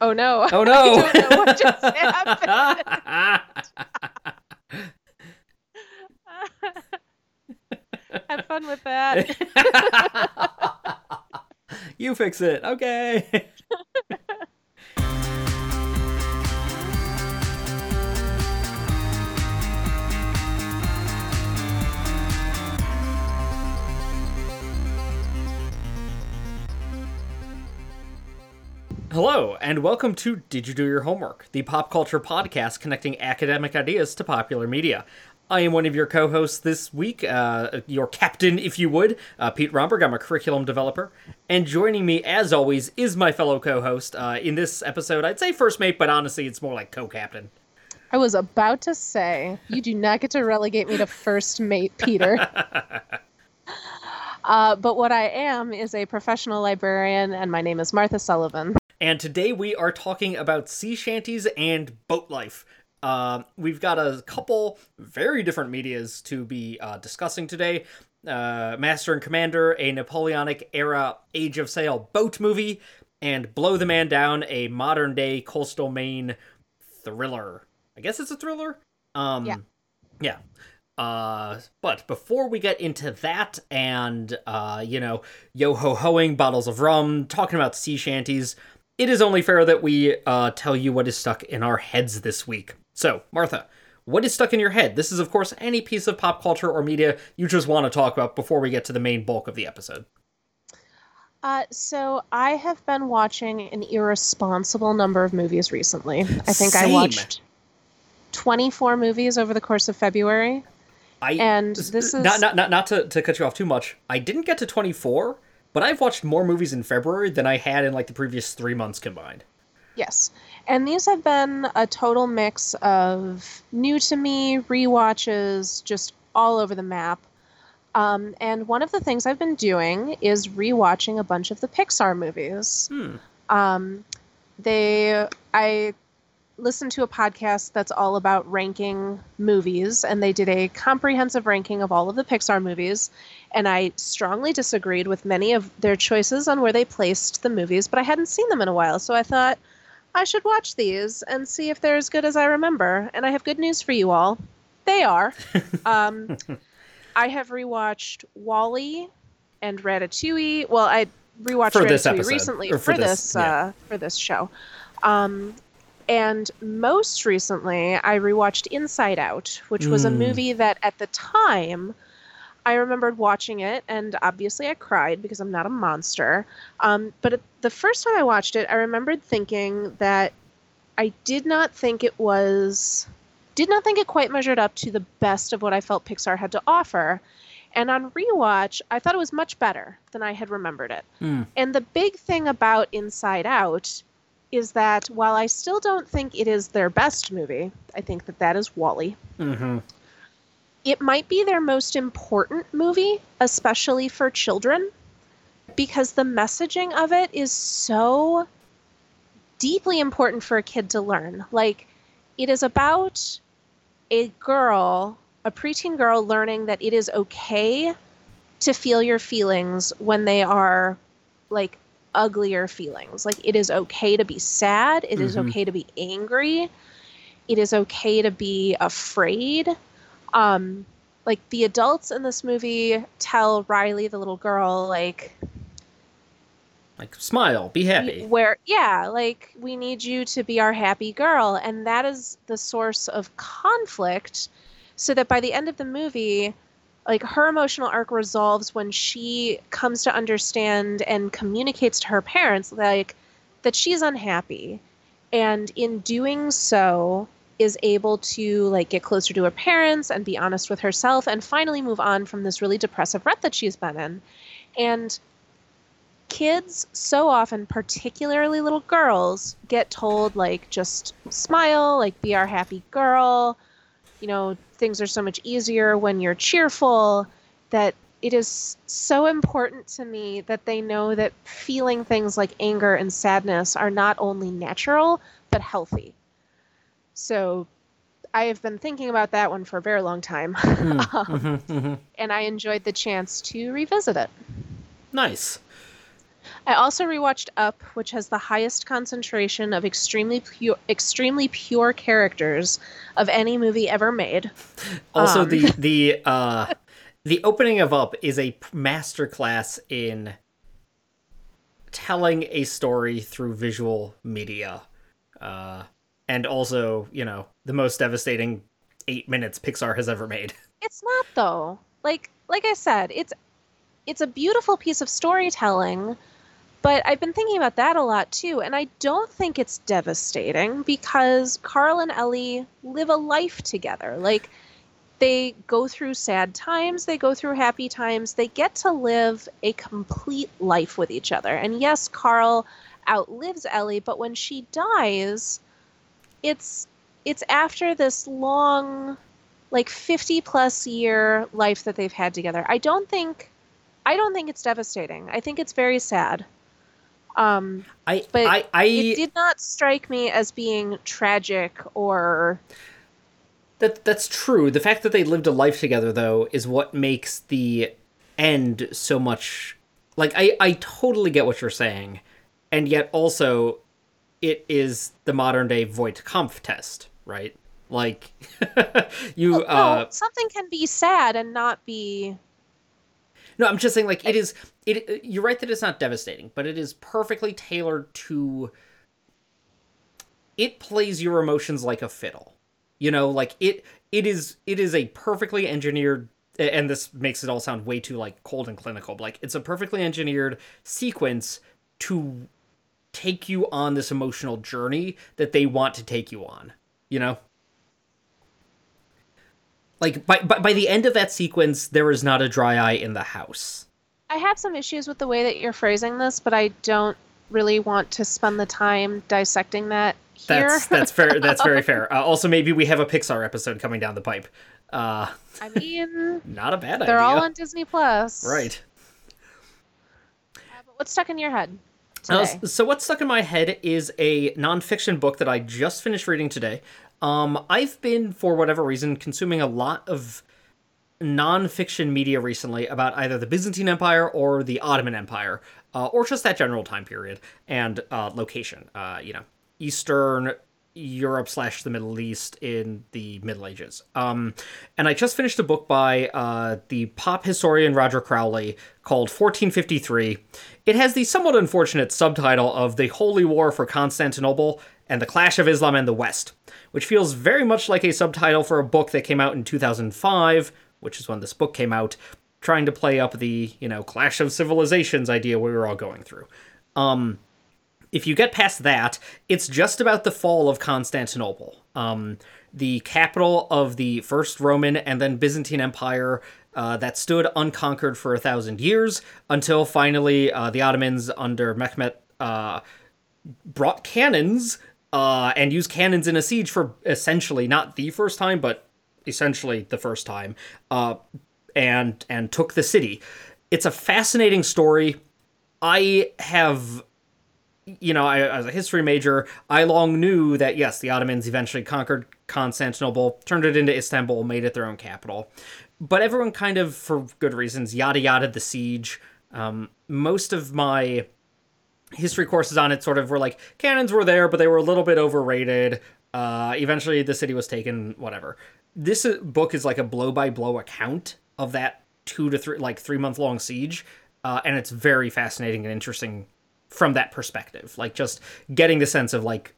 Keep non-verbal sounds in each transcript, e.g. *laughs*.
Oh no. Oh *laughs* no. I don't know what just *laughs* happened. *laughs* Have fun with that. you fix it. Okay. And welcome to Did You Do Your Homework, the pop culture podcast connecting academic ideas to popular media. I am one of your co hosts this week, uh, your captain, if you would, uh, Pete Romberg. I'm a curriculum developer. And joining me, as always, is my fellow co host. Uh, in this episode, I'd say first mate, but honestly, it's more like co captain. I was about to say, you do not get to relegate me to first mate, Peter. *laughs* Uh, but what I am is a professional librarian, and my name is Martha Sullivan. And today we are talking about sea shanties and boat life. Uh, we've got a couple very different medias to be uh, discussing today. Uh, Master and Commander, a Napoleonic era Age of Sail boat movie, and Blow the Man Down, a modern day coastal Maine thriller. I guess it's a thriller. Um, Yeah. Yeah. Uh, but before we get into that and, uh, you know, yo ho hoing bottles of rum, talking about sea shanties, it is only fair that we uh, tell you what is stuck in our heads this week. So, Martha, what is stuck in your head? This is, of course, any piece of pop culture or media you just want to talk about before we get to the main bulk of the episode. Uh, so I have been watching an irresponsible number of movies recently. I think I watched 24 movies over the course of February. I And this is- not not not, not to, to cut you off too much. I didn't get to 24, but I've watched more movies in February than I had in like the previous 3 months combined. Yes. And these have been a total mix of new to me, rewatches, just all over the map. Um, and one of the things I've been doing is rewatching a bunch of the Pixar movies. Hmm. Um, they, I listened to a podcast that's all about ranking movies, and they did a comprehensive ranking of all of the Pixar movies. And I strongly disagreed with many of their choices on where they placed the movies, but I hadn't seen them in a while, so I thought I should watch these and see if they're as good as I remember. And I have good news for you all. They are. *laughs* um, I have rewatched WALL-E and Ratatouille. Well, I rewatched For Ratatouille recently for for, this, this, yeah. uh, for this show. Um, and most recently, I rewatched Inside Out, which was a Mm. movie that at the time I remembered watching it, and obviously I cried because I'm not a monster. Um, but the first time I watched it, I remembered thinking that I did not think it was, did not think it quite measured up to the best of what I felt Pixar had to offer. And on rewatch, I thought it was much better than I had remembered it. Hmm. And the big thing about Inside Out is that while I still don't think it is their best movie, I think that that is WALL-E. Mm-hmm. It might be their most important movie, especially for children, because the messaging of it is so deeply important for a kid to learn. Like, it is about a girl, a preteen girl, learning that it is okay to feel your feelings when they are like uglier feelings. Like, it is okay to be sad, It is Mhm. okay to be angry, it is okay to be afraid. Um, like, the adults in this movie tell Riley, the little girl, like, Like smile, be happy. where yeah like we need you to be our happy girl and that is the source of conflict so that by the end of the movie like her emotional arc resolves when she comes to understand and communicates to her parents like that she's unhappy. And in doing so is able to like get closer to her parents and be honest with herself and finally move on from this really depressive rut that she's been in. And kids so often particularly little girls get told like just smile like be our happy girl you know things are so much easier when you're cheerful that it is so important to me that they know that feeling things like anger and sadness are not only natural but healthy so i have been thinking about that one for a very long time. *laughs* Mhm, mhm. and i enjoyed the chance to revisit it Nice. I also rewatched Up, which has the highest concentration of extremely pure, extremely pure characters of any movie ever made. Also, Um. the *laughs* the uh, the opening of Up is a masterclass in telling a story through visual media, uh, and also you know the most devastating eight minutes Pixar has ever made. *laughs* It's not though. Like like I said, it's it's a beautiful piece of storytelling, but I've been thinking about that a lot too, and I don't think it's devastating because Carl and Ellie live a life together. Like they go through sad times, they go through happy times, they get to live a complete life with each other. And yes, Carl outlives Ellie, but when she dies, it's it's after this long like 50 plus year life that they've had together. I don't think I don't think it's devastating. I think it's very sad. Um I But I I it did not strike me as being tragic or That that's true. The fact that they lived a life together though is what makes the end so much like I I totally get what you're saying. And yet also it is the modern day Voight-Kampff test, right? Like *laughs* you no, uh something can be sad and not be no, I'm just saying like it is it you're right that it's not devastating, but it is perfectly tailored to it plays your emotions like a fiddle. You know, like it it is it is a perfectly engineered and this makes it all sound way too like cold and clinical, but like it's a perfectly engineered sequence to take you on this emotional journey that they want to take you on, you know? Like by, by by the end of that sequence, there is not a dry eye in the house. I have some issues with the way that you're phrasing this, but I don't really want to spend the time dissecting that here. That's that's fair. *laughs* That's very fair. Uh, also, maybe we have a Pixar episode coming down the pipe. Uh, I mean, *laughs* not a bad idea. they're all on Disney Plus. right. Uh, but what's stuck in your head Uh, so what's stuck in my head is a nonfiction book that I just finished reading today. Um, I've been, for whatever reason, consuming a lot of nonfiction media recently about either the Byzantine Empire or the Ottoman Empire, uh, or just that general time period and uh, location. Uh, you know, Eastern Europe slash the Middle East in the Middle Ages. Um, and I just finished a book by uh, the pop historian Roger Crowley called 1453. It has the somewhat unfortunate subtitle of The Holy War for Constantinople and the Clash of Islam and the West, which feels very much like a subtitle for a book that came out in 2005, which is when this book came out, trying to play up the, you know, Clash of Civilizations idea we were all going through. Um, if you get past that, it's just about the fall of Constantinople, um, the capital of the first Roman and then Byzantine Empire uh, that stood unconquered for a thousand years until finally uh, the Ottomans under Mehmet uh, brought cannons uh, and use cannons in a siege for essentially not the first time, but essentially the first time, uh, and and took the city. It's a fascinating story. I have you know, I, as a history major, I long knew that yes, the Ottomans eventually conquered Constantinople, turned it into Istanbul, made it their own capital. But everyone kind of, for good reasons, yada yada the siege. Um, most of my history courses on it sort of were like cannons were there, but they were a little bit overrated. Uh, eventually, the city was taken. Whatever. This uh, book is like a blow by blow account of that two to three, like three month long siege, uh, and it's very fascinating and interesting from that perspective. Like just getting the sense of like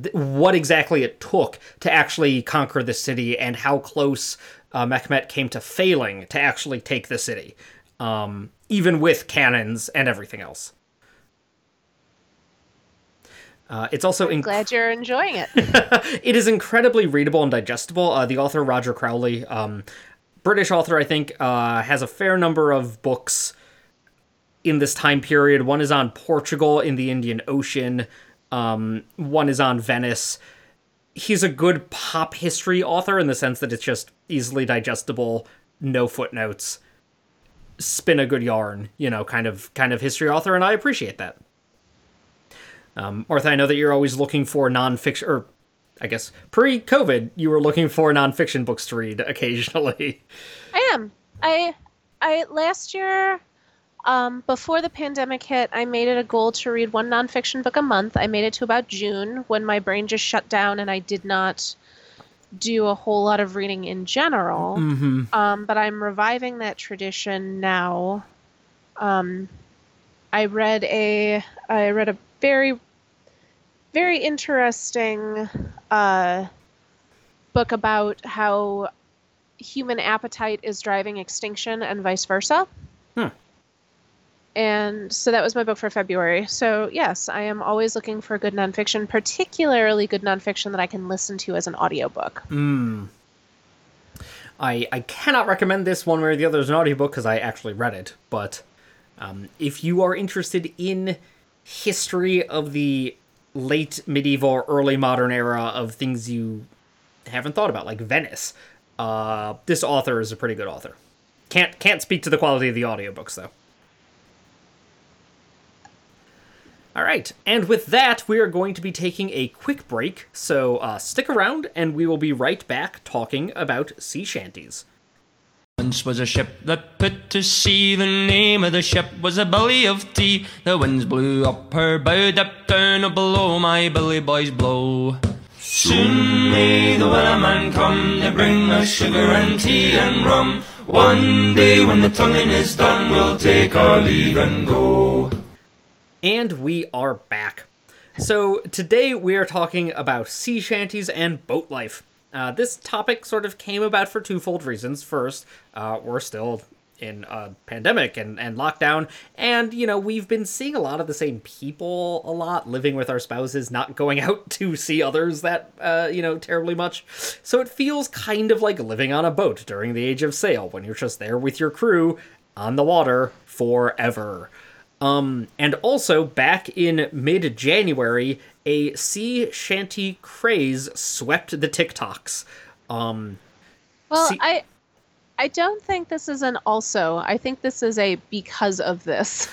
th- what exactly it took to actually conquer the city and how close uh, Mehmet came to failing to actually take the city, um, even with cannons and everything else. Uh, it's also inc- Glad you're enjoying it. *laughs* it is incredibly readable and digestible. Uh, the author Roger Crowley, um, British author, I think, uh, has a fair number of books in this time period. One is on Portugal in the Indian Ocean. Um, one is on Venice. He's a good pop history author in the sense that it's just easily digestible, no footnotes, spin a good yarn, you know, kind of kind of history author, and I appreciate that. Um, Martha, I know that you're always looking for nonfiction, or I guess pre-COVID, you were looking for nonfiction books to read *laughs* occasionally. I am. I I last year Um, before the pandemic hit, I made it a goal to read one nonfiction book a month. I made it to about June when my brain just shut down and I did not do a whole lot of reading in general. Mm-hmm. Um, but I'm reviving that tradition now. Um, I read a I read a very very interesting uh, book about how human appetite is driving extinction and vice versa. Hmm. And so that was my book for February. So, yes, I am always looking for good nonfiction, particularly good nonfiction that I can listen to as an audiobook. Mm. I, I cannot recommend this one way or the other as an audiobook because I actually read it. But um, if you are interested in history of the late medieval early modern era of things you haven't thought about, like Venice, uh, this author is a pretty good author. Can't can't speak to the quality of the audiobooks though. All right, and with that, we are going to be taking a quick break, so uh, stick around and we will be right back talking about sea shanties. Once was a ship that put to sea. The name of the ship was a billy of tea. The winds blew up her bow, dipped down below my billy boys blow. Soon may the wellerman come to bring us sugar and tea and rum. One day when the tonguing is done, we'll take our leave and go. And we are back. So today we are talking about sea shanties and boat life. Uh, this topic sort of came about for twofold reasons. First, uh, we're still in a pandemic and, and lockdown, and you know we've been seeing a lot of the same people a lot, living with our spouses, not going *laughs* out to see others that uh, you know terribly much. So it feels kind of like living on a boat during the age of sail, when you're just there with your crew on the water forever. Um, and also, back in mid January, a sea shanty craze swept the TikToks. Um, Well, I I don't think this is an also. I think this is a because of this.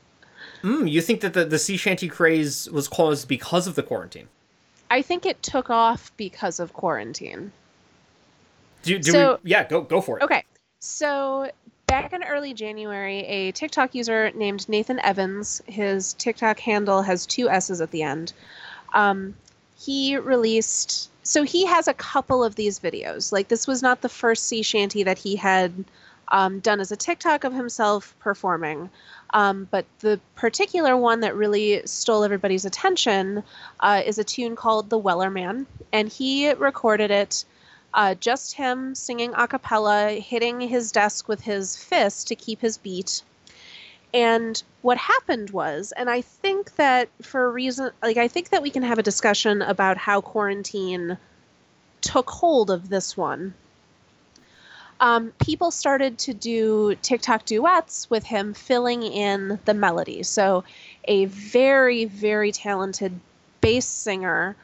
*laughs* mm, you think that the, the sea shanty craze was caused because of the quarantine? I think it took off because of quarantine. Do, do So- we, yeah, go go for it. Okay. So back in early January, a TikTok user named Nathan Evans, his TikTok handle has two S's at the end. Um, he released, so he has a couple of these videos. Like, this was not the first sea shanty that he had um, done as a TikTok of himself performing. Um, but the particular one that really stole everybody's attention uh, is a tune called The Wellerman. And he recorded it uh, just him singing a cappella, hitting his desk with his fist to keep his beat. And what happened was, and I think that for a reason, like, I think that we can have a discussion about how quarantine took hold of this one. Um, people started to do TikTok duets with him filling in the melody. So, a very, very talented bass singer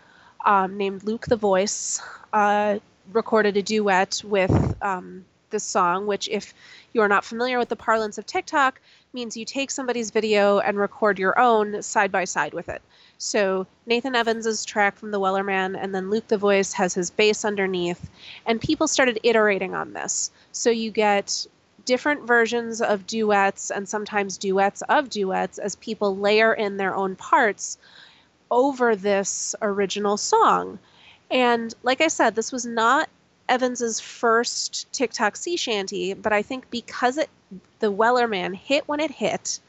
um, named Luke the Voice uh, recorded a duet with um, this song, which, if you are not familiar with the parlance of TikTok, means you take somebody's video and record your own side by side with it. So Nathan Evans's track from The Wellerman, and then Luke the Voice has his bass underneath, and people started iterating on this. So you get different versions of duets and sometimes duets of duets as people layer in their own parts over this original song. And like I said, this was not Evans's first TikTok sea shanty, but I think because it the Wellerman hit when it hit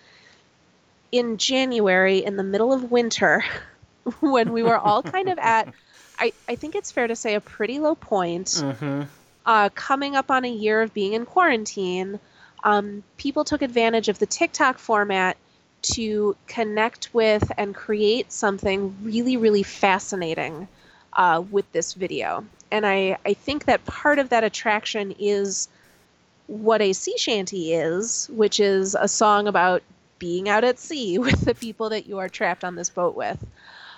in January in the middle of winter *laughs* when we were all kind of at *laughs* I, I think it's fair to say a pretty low point Mm-hmm. uh, coming up on a year of being in quarantine, um, people took advantage of the TikTok format to connect with and create something really, really fascinating uh, with this video. And I, I think that part of that attraction is what a sea shanty is, which is a song about being out at sea *laughs* with the people that you are trapped on this boat with.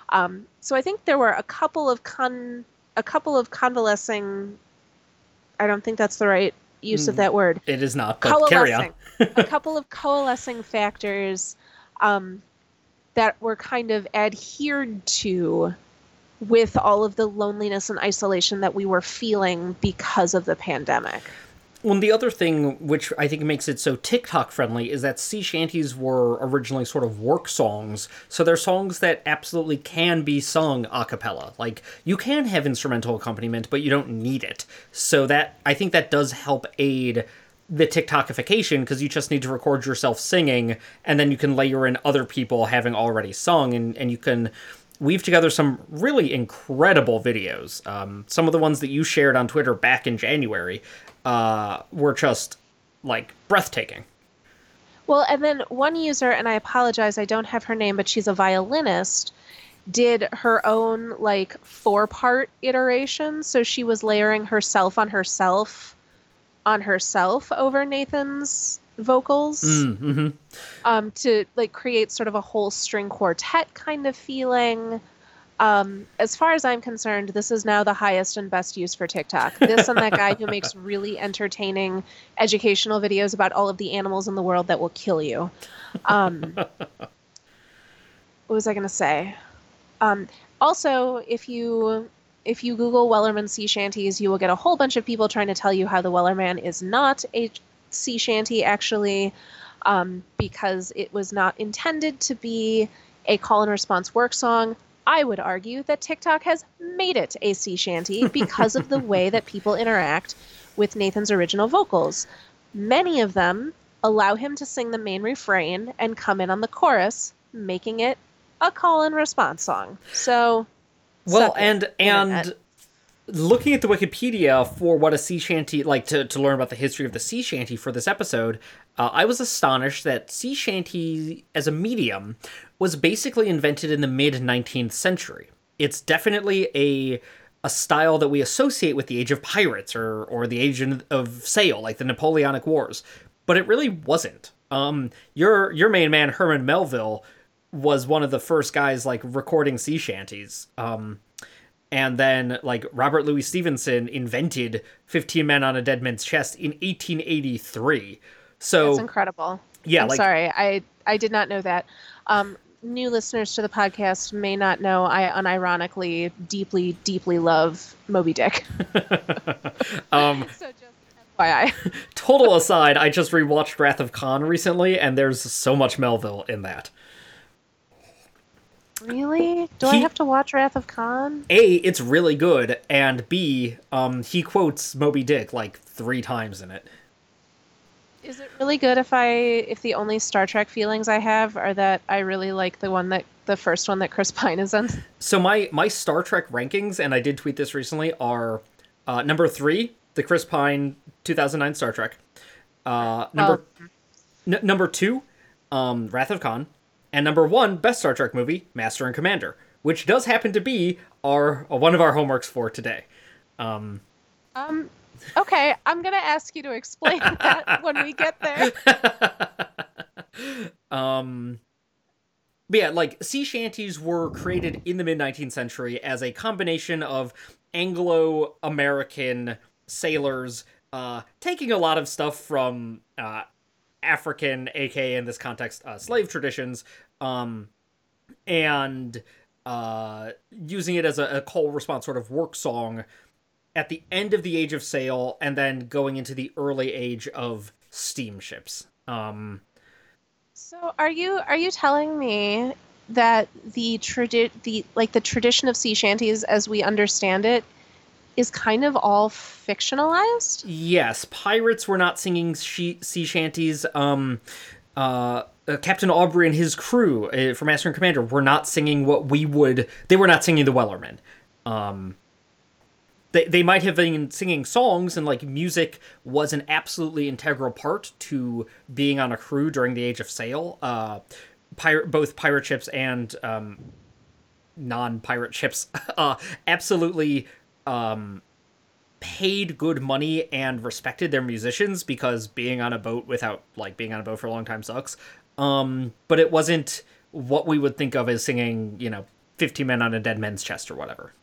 Um, so I think there were a couple of con a couple of convalescing I don't think that's the right use of Mm, that word. It is not, but carry on. Coalescing. *laughs* a couple of coalescing factors um, that were kind of adhered to with all of the loneliness and isolation that we were feeling because of the pandemic. Well, the other thing which I think makes it so TikTok friendly is that sea shanties were originally sort of work songs, so they're songs that absolutely can be sung a cappella. Like you can have instrumental accompaniment, but you don't need it. So that I think that does help aid the TikTokification because you just need to record yourself singing, and then you can layer in other people having already sung, and and you can weave together some really incredible videos. Um, some of the ones that you shared on Twitter back in January uh, were just like breathtaking. Well, and then one user, and I apologize, I don't have her name, but she's a violinist, did her own like four part iteration. So she was layering herself on herself on herself over Nathan's vocals Mm, hmm um, to like create sort of a whole string quartet kind of feeling. Um, as far as I'm concerned, this is now the highest and best use for TikTok. This and that guy who *laughs* makes really entertaining educational videos about all of the animals in the world that will kill you. Um, *laughs* what was I going to say? Um, also, if you if you Google Wellerman sea shanties, you will get a whole bunch of people trying to tell you how the Wellerman is not a sea shanty actually, um, because it was not intended to be a call and response work song. I would argue that TikTok has made it a sea shanty *laughs* because of the way that people interact with Nathan's original vocals. Many of them allow him to sing the main refrain and come in on the chorus, making it a call and response song. So, Well, and and looking at the Wikipedia for what a sea shanty like to to learn about the history of the sea shanty for this episode, uh, I was astonished that sea shanty as a medium was basically invented in the mid 19th century. It's definitely a a style that we associate with the age of pirates or or the age of sail, like the Napoleonic Wars, but it really wasn't. Um, your your main man Herman Melville was one of the first guys like recording sea shanties. Um, and then like Robert Louis Stevenson invented 15 Men on a Dead Man's Chest in 1883. So That's incredible. yeah, I'm like sorry, I I did not know that. Um, new listeners to the podcast may not know I unironically deeply deeply love Moby Dick. *laughs* um so just FYI. total aside, I just rewatched Wrath of Khan recently and there's so much Melville in that. Really? Do I have to watch Wrath of Khan? A, it's really good, and B, um he quotes Moby Dick like 3 times in it. Is it really good if I if the only Star Trek feelings I have are that I really like the one that the first one that Chris *laughs* Pine is in? So my my Star Trek rankings, and I did tweet this recently, are uh, number three, the Chris Pine 2009 Star Trek. Uh, number n- number two, um, Wrath of Khan, and number one, best Star Trek movie, Master and Commander, which does happen to be our uh, one of our homeworks for today. Um, Um okay, I'm going to ask you to explain *laughs* that when we get there. *laughs* um but yeah like sea shanties were created in the mid 19th century as a combination of anglo-american sailors uh taking a lot of stuff from uh african aka in this context uh, slave traditions um and uh using it as a, a call response sort of work song at the end of the age of sail and then going into the early age of steamships. Um So are you are you telling me that the tradi- the like the tradition of sea shanties as we understand it is kind of all fictionalized? Yes, pirates were not singing sea shanties. Um, uh, uh, Captain Aubrey and his crew uh, for Master and Commander were not singing what we would. They were not singing the Wellerman. Um, they they might have been singing songs and like music was an absolutely integral part to being on a crew during the Age of Sail. Uh, pirate both pirate ships and um, non-pirate ships *laughs* uh, absolutely um, paid good money and respected their musicians because being on a boat without like being on a boat for a long time sucks. Um, but it wasn't what we would think of as singing, you know, 50 men on a dead man's chest or whatever.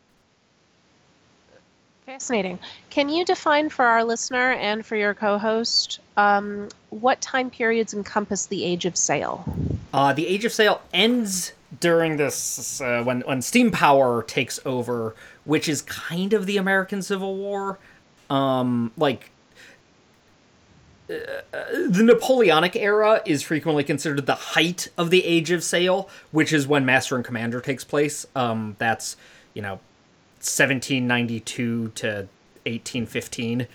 Fascinating. Can you define for our listener and for your co-host um, what time periods encompass the age of sail? Uh, the Age of Sail ends during this uh, when when steam power takes over, which is kind of the American Civil War. Um, like the Napoleonic era is frequently considered the height of the Age of Sail, which is when Master and Commander takes place. Um, that's you know, 1792 to 1815,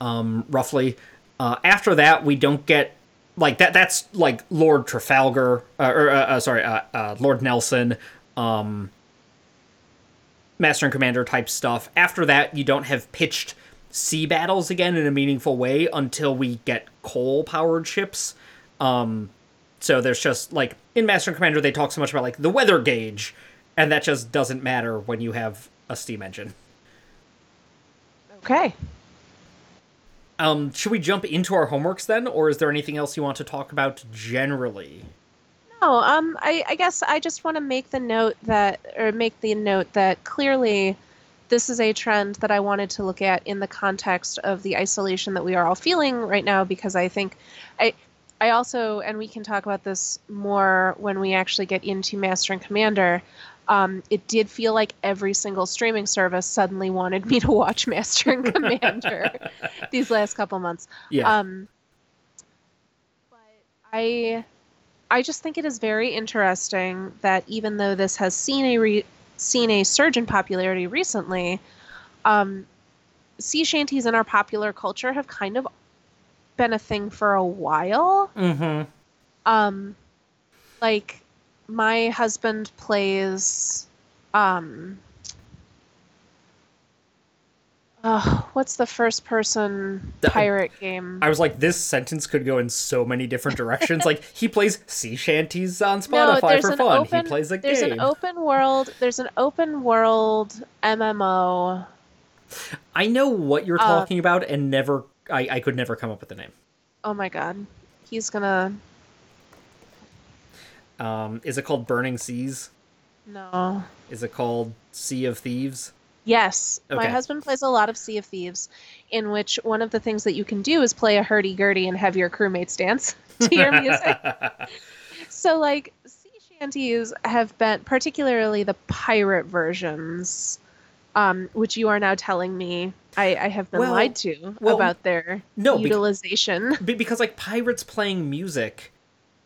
um, roughly. Uh, after that, we don't get like that. That's like Lord Trafalgar, uh, or uh, uh, sorry, uh, uh, Lord Nelson, um, Master and Commander type stuff. After that, you don't have pitched sea battles again in a meaningful way until we get coal powered ships. Um, so there's just like in Master and Commander, they talk so much about like the weather gauge, and that just doesn't matter when you have a steam engine. Okay. Um, should we jump into our homeworks then, or is there anything else you want to talk about generally? No, um, I, I guess I just want to make the note that, or make the note that clearly this is a trend that I wanted to look at in the context of the isolation that we are all feeling right now, because I think I, I also, and we can talk about this more when we actually get into Master and Commander. Um, it did feel like every single streaming service suddenly wanted me to watch Master and Commander *laughs* these last couple months. Yeah. Um, but I, I just think it is very interesting that even though this has seen a re- seen a surge in popularity recently, um, sea shanties in our popular culture have kind of been a thing for a while. mm-hmm. Um, like my husband plays um uh, what's the first person pirate game? I was like, this sentence could go in so many different directions. like he plays sea shanties on *laughs* no, Spotify there's for an fun. open he plays a there's game. an open world there's an open world MMO. I know what you're Uh, talking about, and never, I, I could never come up with the name. Oh my god. He's gonna Um, is it called Burning Seas? no. Is it called Sea of Thieves? Yes, my husband plays a lot of Sea of Thieves, in which one of the things that you can do is play a hurdy gurdy and have your crewmates dance *laughs* to your music. *laughs* so, like, sea shanties have been, particularly the pirate versions, um, which you are now telling me I, I have been Well- lied to well, about their no, utilization. Be- because like pirates playing music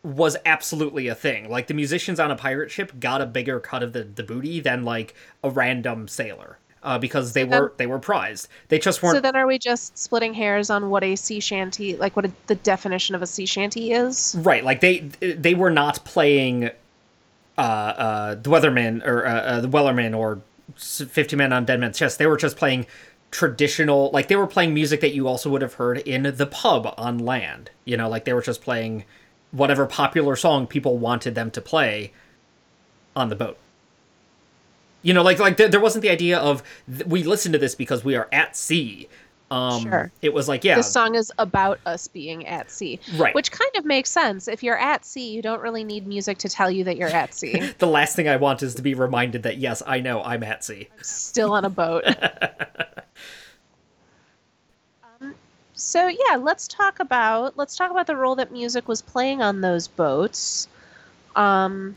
was absolutely a thing. Like the musicians on a pirate ship got a bigger cut of the, the booty than like a random sailor. Uh, because they then- were they were prized. They just weren't So then, are we just splitting hairs on what a sea shanty, like what a, the definition of a sea shanty is? right. Like they they were not playing uh uh the Weatherman or uh, uh, the Wellerman or Fifty Men on Dead Man's Chest. They were just playing traditional like they were playing music that you also would have heard in the pub on land. You know, like they were just playing whatever popular song people wanted them to play on the boat. You know, like like there, there wasn't the idea of th- we listen to this because we are at sea. Um, Sure. It was like, yeah, This song is about us being at sea. Right. Which kind of makes sense. If you're at sea, you don't really need music to tell you that you're at sea. *laughs* the last thing I want is to be reminded that yes, I know I'm at sea. Still on a boat. *laughs* so yeah, let's talk about let's talk about the role that music was playing on those boats. Um,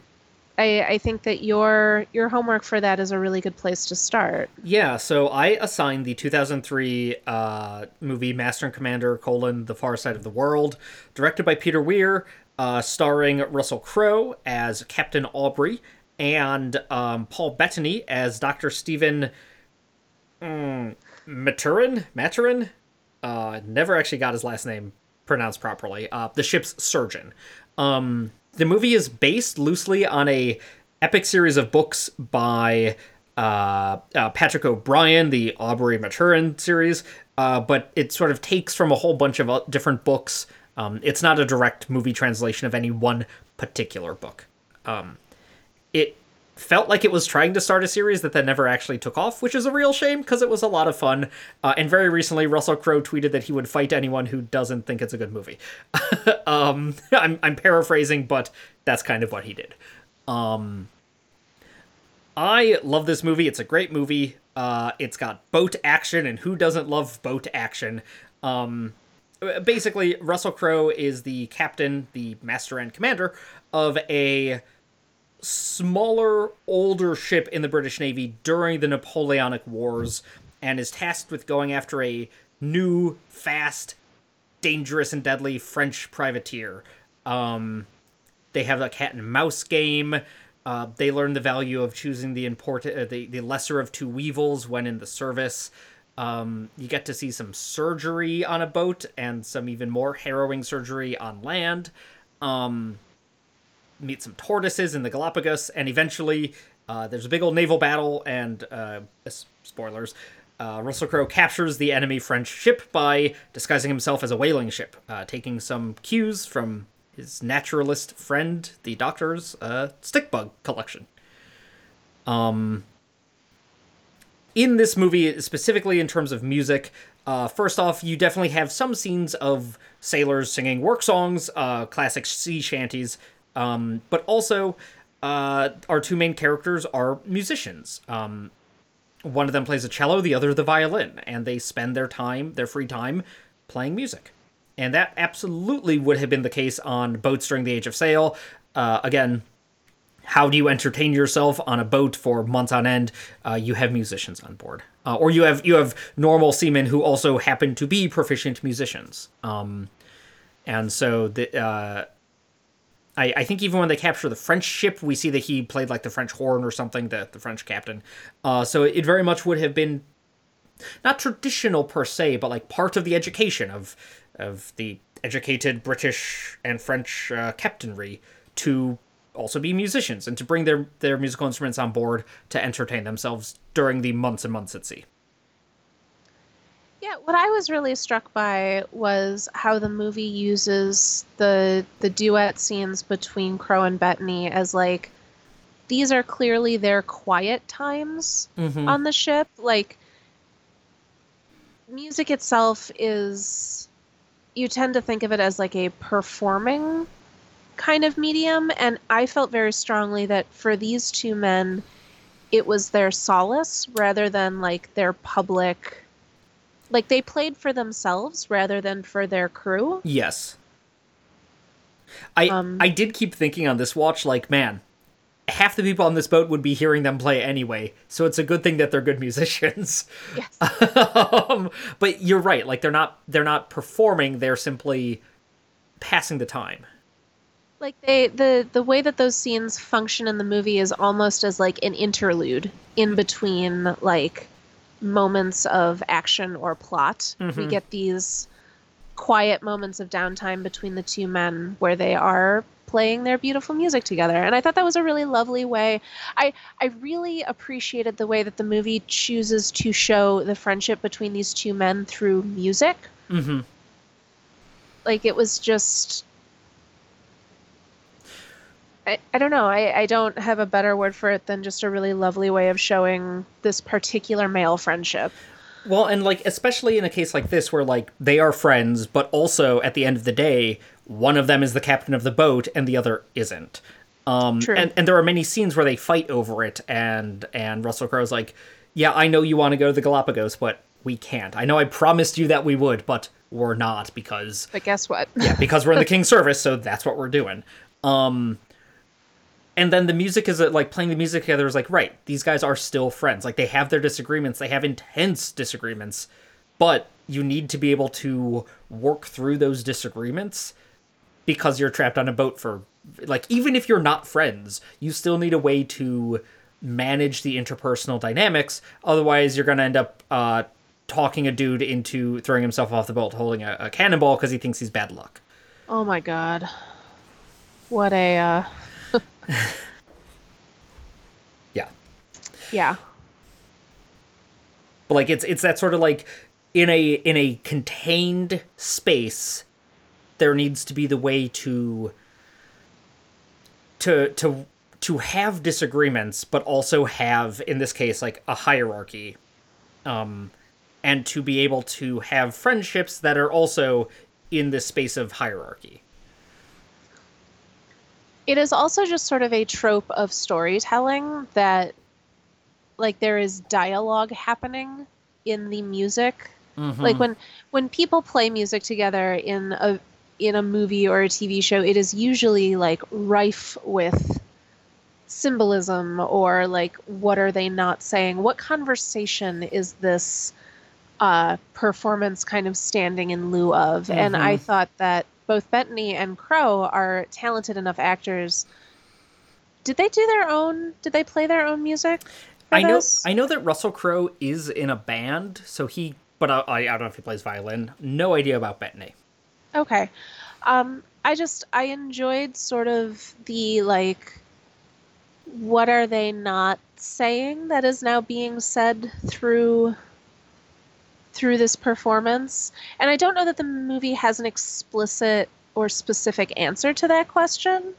I, I think that your your homework for that is a really good place to start. Yeah, so I assigned the 2003 uh, movie Master and Commander: colon, The Far Side of the World, directed by Peter Weir, uh, starring Russell Crowe as Captain Aubrey and um, Paul Bettany as Dr. Stephen mm, Maturin. Maturin. Uh, never actually got his last name pronounced properly. Uh, the ship's surgeon. Um, the movie is based loosely on a epic series of books by uh, uh, Patrick O'Brian, the Aubrey Maturin series, uh, but it sort of takes from a whole bunch of different books. Um, it's not a direct movie translation of any one particular book. Um, it felt like it was trying to start a series that then never actually took off, which is a real shame because it was a lot of fun. Uh, and very recently, Russell Crowe tweeted that he would fight anyone who doesn't think it's a good movie. *laughs* um, *laughs* I'm, I'm paraphrasing, but that's kind of what he did. Um, I love this movie. It's a great movie. Uh, it's got boat action, and who doesn't love boat action? Um, basically, Russell Crowe is the captain, the master and commander of a smaller, older ship in the British Navy during the Napoleonic Wars and is tasked with going after a new, fast, dangerous and deadly French privateer. Um, they have a cat and mouse game. Uh, they learn the value of choosing the important, uh, the, the lesser of two weevils when in the service. Um, you get to see some surgery on a boat and some even more harrowing surgery on land. Um, meet some tortoises in the Galapagos, and eventually uh, there's a big old naval battle. And uh, spoilers, uh, Russell Crowe captures the enemy French ship by disguising himself as a whaling ship, uh, taking some cues from his naturalist friend, the Doctor's uh, stick bug collection. Um, in this movie, specifically in terms of music, uh, first off, you definitely have some scenes of sailors singing work songs, uh, classic sea shanties, um, but also uh, our two main characters are musicians. Um, one of them plays a cello, the other the violin, and they spend their time, their free time, playing music. And that absolutely would have been the case on boats during the Age of Sail. Uh, again, how do you entertain yourself on a boat for months on end? Uh, you have musicians on board, uh, or you have you have normal seamen who also happen to be proficient musicians. Um, and so the uh, I, I think even when they capture the French ship, we see that he played like the French horn or something, the the French captain. Uh, so it very much would have been not traditional per se, but like part of the education of of the educated British and French uh, captainry to also be musicians and to bring their their musical instruments on board to entertain themselves during the months and months at sea. Yeah, what I was really struck by was how the movie uses the the duet scenes between Crowe and Bettany as like these are clearly their quiet times mm-hmm. on the ship. Like music itself is you tend to think of it as like a performing kind of medium. And I felt very strongly that for these two men, it was their solace rather than like their public. Like they played for themselves rather than for their crew. Yes. I um, I did keep thinking on this watch, like, man, half the people on this boat would be hearing them play anyway, so it's a good thing that they're good *laughs* musicians. Yes. *laughs* um, but you're right, like they're not they're not performing, they're simply passing the time like they the the way that those scenes function in the movie is almost as like an interlude in between like moments of action or plot. Mm-hmm. We get these quiet moments of downtime between the two men where they are playing their beautiful music together and i thought that was a really lovely way i i really appreciated the way that the movie chooses to show the friendship between these two men through music mm-hmm. like it was just I, I don't know. I, I don't have a better word for it than just a really lovely way of showing this particular male friendship. Well, and like especially in a case like this where like they are friends, but also at the end of the day, one of them is the captain of the boat and the other isn't. Um, True. And, and there are many scenes where they fight over it, and and Russell Crowe's like, "Yeah, I know you want to go to the Galapagos, but we can't. I know I promised you that we would, but we're not because." But guess what? yeah, because we're in the *laughs* king's service, so that's what we're doing. Um, and then the music is uh, like playing the music together is like right these guys are still friends. Like they have their disagreements. They have intense disagreements. But you need to be able to work through those disagreements because you're trapped on a boat for like even if you're not friends you still need a way to manage the interpersonal dynamics. Otherwise you're going to end up uh, talking a dude into throwing himself off the boat holding a, a cannonball because he thinks he's bad luck. Oh my god. What a uh *laughs* yeah. Yeah. But like it's it's that sort of like in a in a contained space there needs to be the way to to to to have disagreements but also have in this case like a hierarchy um and to be able to have friendships that are also in this space of hierarchy it is also just sort of a trope of storytelling that like there is dialogue happening in the music mm-hmm. like when when people play music together in a in a movie or a TV show it is usually like rife with symbolism or like what are they not saying what conversation is this uh, performance kind of standing in lieu of. And I Mhm. thought that both Bettany and Crowe are talented enough actors. Did they do their own? Did they play their own music? I know this? I know that Russell Crowe is in a band, so he but I, I don't know if he plays violin. No idea about Bettany. Okay. Um, I just I enjoyed sort of the like what are they not saying that is now being said through through this performance. And I don't know that the movie has an explicit or specific answer to that question.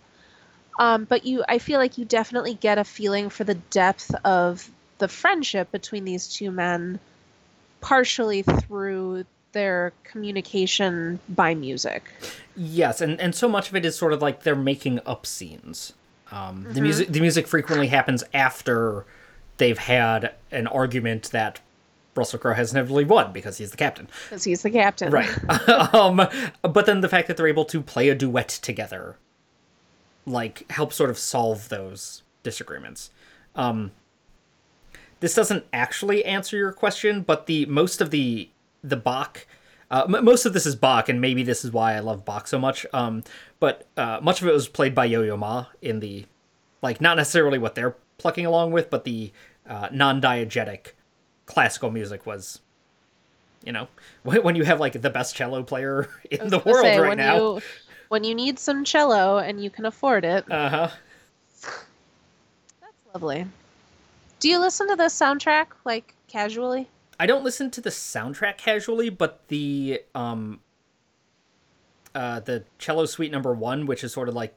Um, but you I feel like you definitely get a feeling for the depth of the friendship between these two men partially through their communication by music. Yes, and, and so much of it is sort of like they're making up scenes. Um, Mm-hmm. The music the music frequently happens after they've had an argument that Russell Crowe has inevitably won because he's the captain. because he's the captain. Right. *laughs* *laughs* um, but then the fact that they're able to play a duet together, like, helps sort of solve those disagreements. Um, this doesn't actually answer your question, but the most of the the Bach, uh, most of this is Bach, and maybe this is why I love Bach so much. Um, but uh, much of it was played by Yo-Yo Ma in the, like, not necessarily what they're plucking along with, but the uh, non-diegetic classical music was you know *laughs* when you have like the best cello player *laughs* in the world say, right when now You, when you need some cello and you can afford it, uh-huh that's lovely. Do you listen to the soundtrack like casually? i don't listen to the soundtrack casually but the um uh the cello suite number one which is sort of like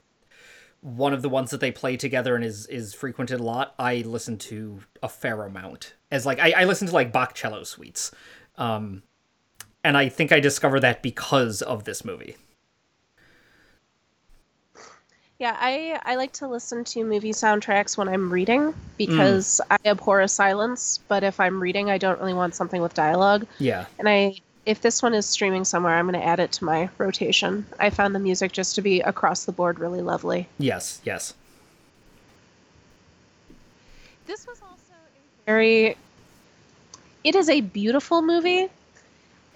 one of the ones that they play together and is is frequented a lot i listen to a fair amount. As like i, I listen to like bach cello suites. Um and i think i discovered that because of this movie. Yeah, I I like to listen to movie soundtracks when I'm reading because I abhor a silence, but if I'm reading, I don't really want something with dialogue. yeah. And I if this one is streaming somewhere, I'm going to add it to my rotation. I found the music just to be across the board really lovely. yes yes This was also a very it is a beautiful movie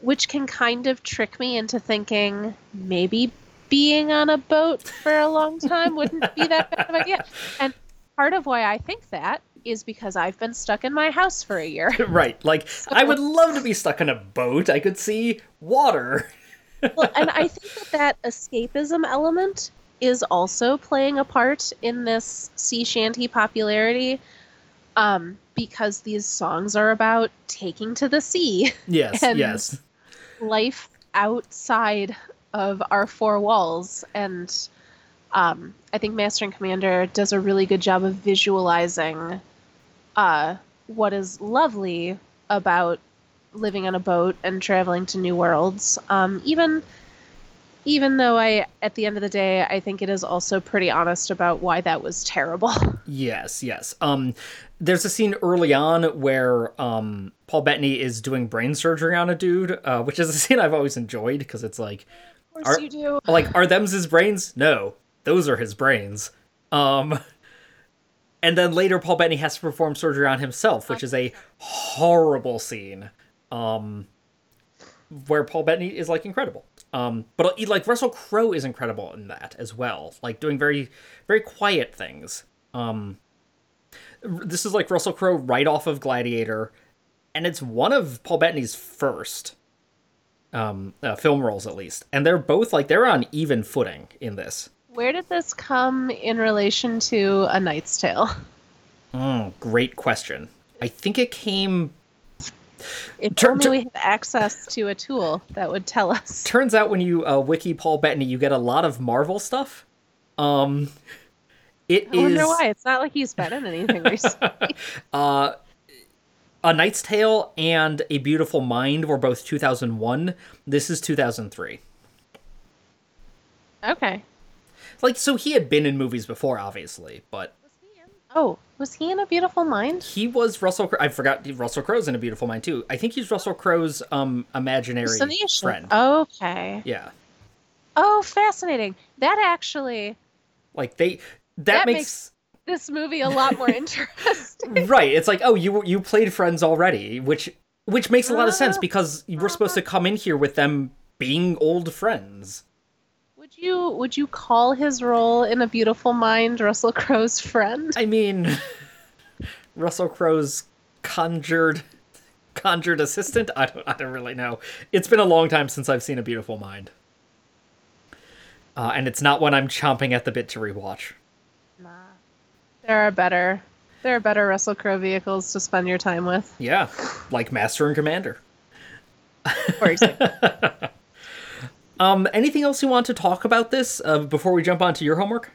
which can kind of trick me into thinking maybe being on a boat for a long time wouldn't be that bad of an idea. *laughs* And part of why I think that is because I've been stuck in my house for a year. *laughs* right like i would love to be stuck in a boat i could see water *laughs* well, and I think that that escapism element is also playing a part in this sea shanty popularity um, because these songs are about taking to the sea, yes *laughs* yes life outside of our four walls. And um, I think Master and Commander does a really good job of visualizing uh, what is lovely about living on a boat and traveling to new worlds. Um, even even though I, at the end of the day, I think it is also pretty honest about why that was terrible. *laughs* Yes, yes. Um, there's a scene early on where um Paul Bettany is doing brain surgery on a dude, uh, which is a *laughs* scene I've always enjoyed because it's like, Of course Are- you do. like, are them's his brains? No, those are his brains. Um, and then later Paul Bettany has to perform surgery on himself, which is a horrible scene. Um, where Paul Bettany is like incredible. Um, but like Russell Crowe is incredible in that as well, like doing very, very quiet things. Um, this is like Russell Crowe right off of Gladiator, and it's one of Paul Bettany's first um, uh, film roles, at least. And they're both like they're on even footing in this. Where did this come in relation to A Knight's Tale? Mm, great question. I think it came. If Tur- only we had access to a tool that would tell us. Turns out when you uh, wiki Paul Bettany, you get a lot of Marvel stuff. Um, it I wonder why. It's not like he's been in anything recently. *laughs* Uh, A Knight's Tale and A Beautiful Mind were both 2001. This is 2003. okay. Like, so he had been in movies before, obviously, but Oh, was he in A Beautiful Mind? he was Russell. Crowe. I forgot Russell Crowe's in A Beautiful Mind too. I think he's Russell Crowe's um imaginary friend. Okay. Yeah, Oh, fascinating. That actually, like they. That, That makes, makes- this movie a lot more *laughs* interesting. right. It's like, oh, you you played Friends already, which which makes a lot of sense because we're supposed to come in here with them being old friends. Would you would you call his role in A Beautiful Mind Russell Crowe's friend? I mean, *laughs* Russell Crowe's conjured conjured assistant. I don't. I don't really know. It's been a long time since I've seen A Beautiful Mind, uh, and it's not one I'm chomping at the bit to rewatch. Nah. There are better. There are better Russell Crowe vehicles to spend your time with. Yeah, like Master and Commander. For example. *laughs* Um, anything else you want to talk about this uh, before we jump on to your homework?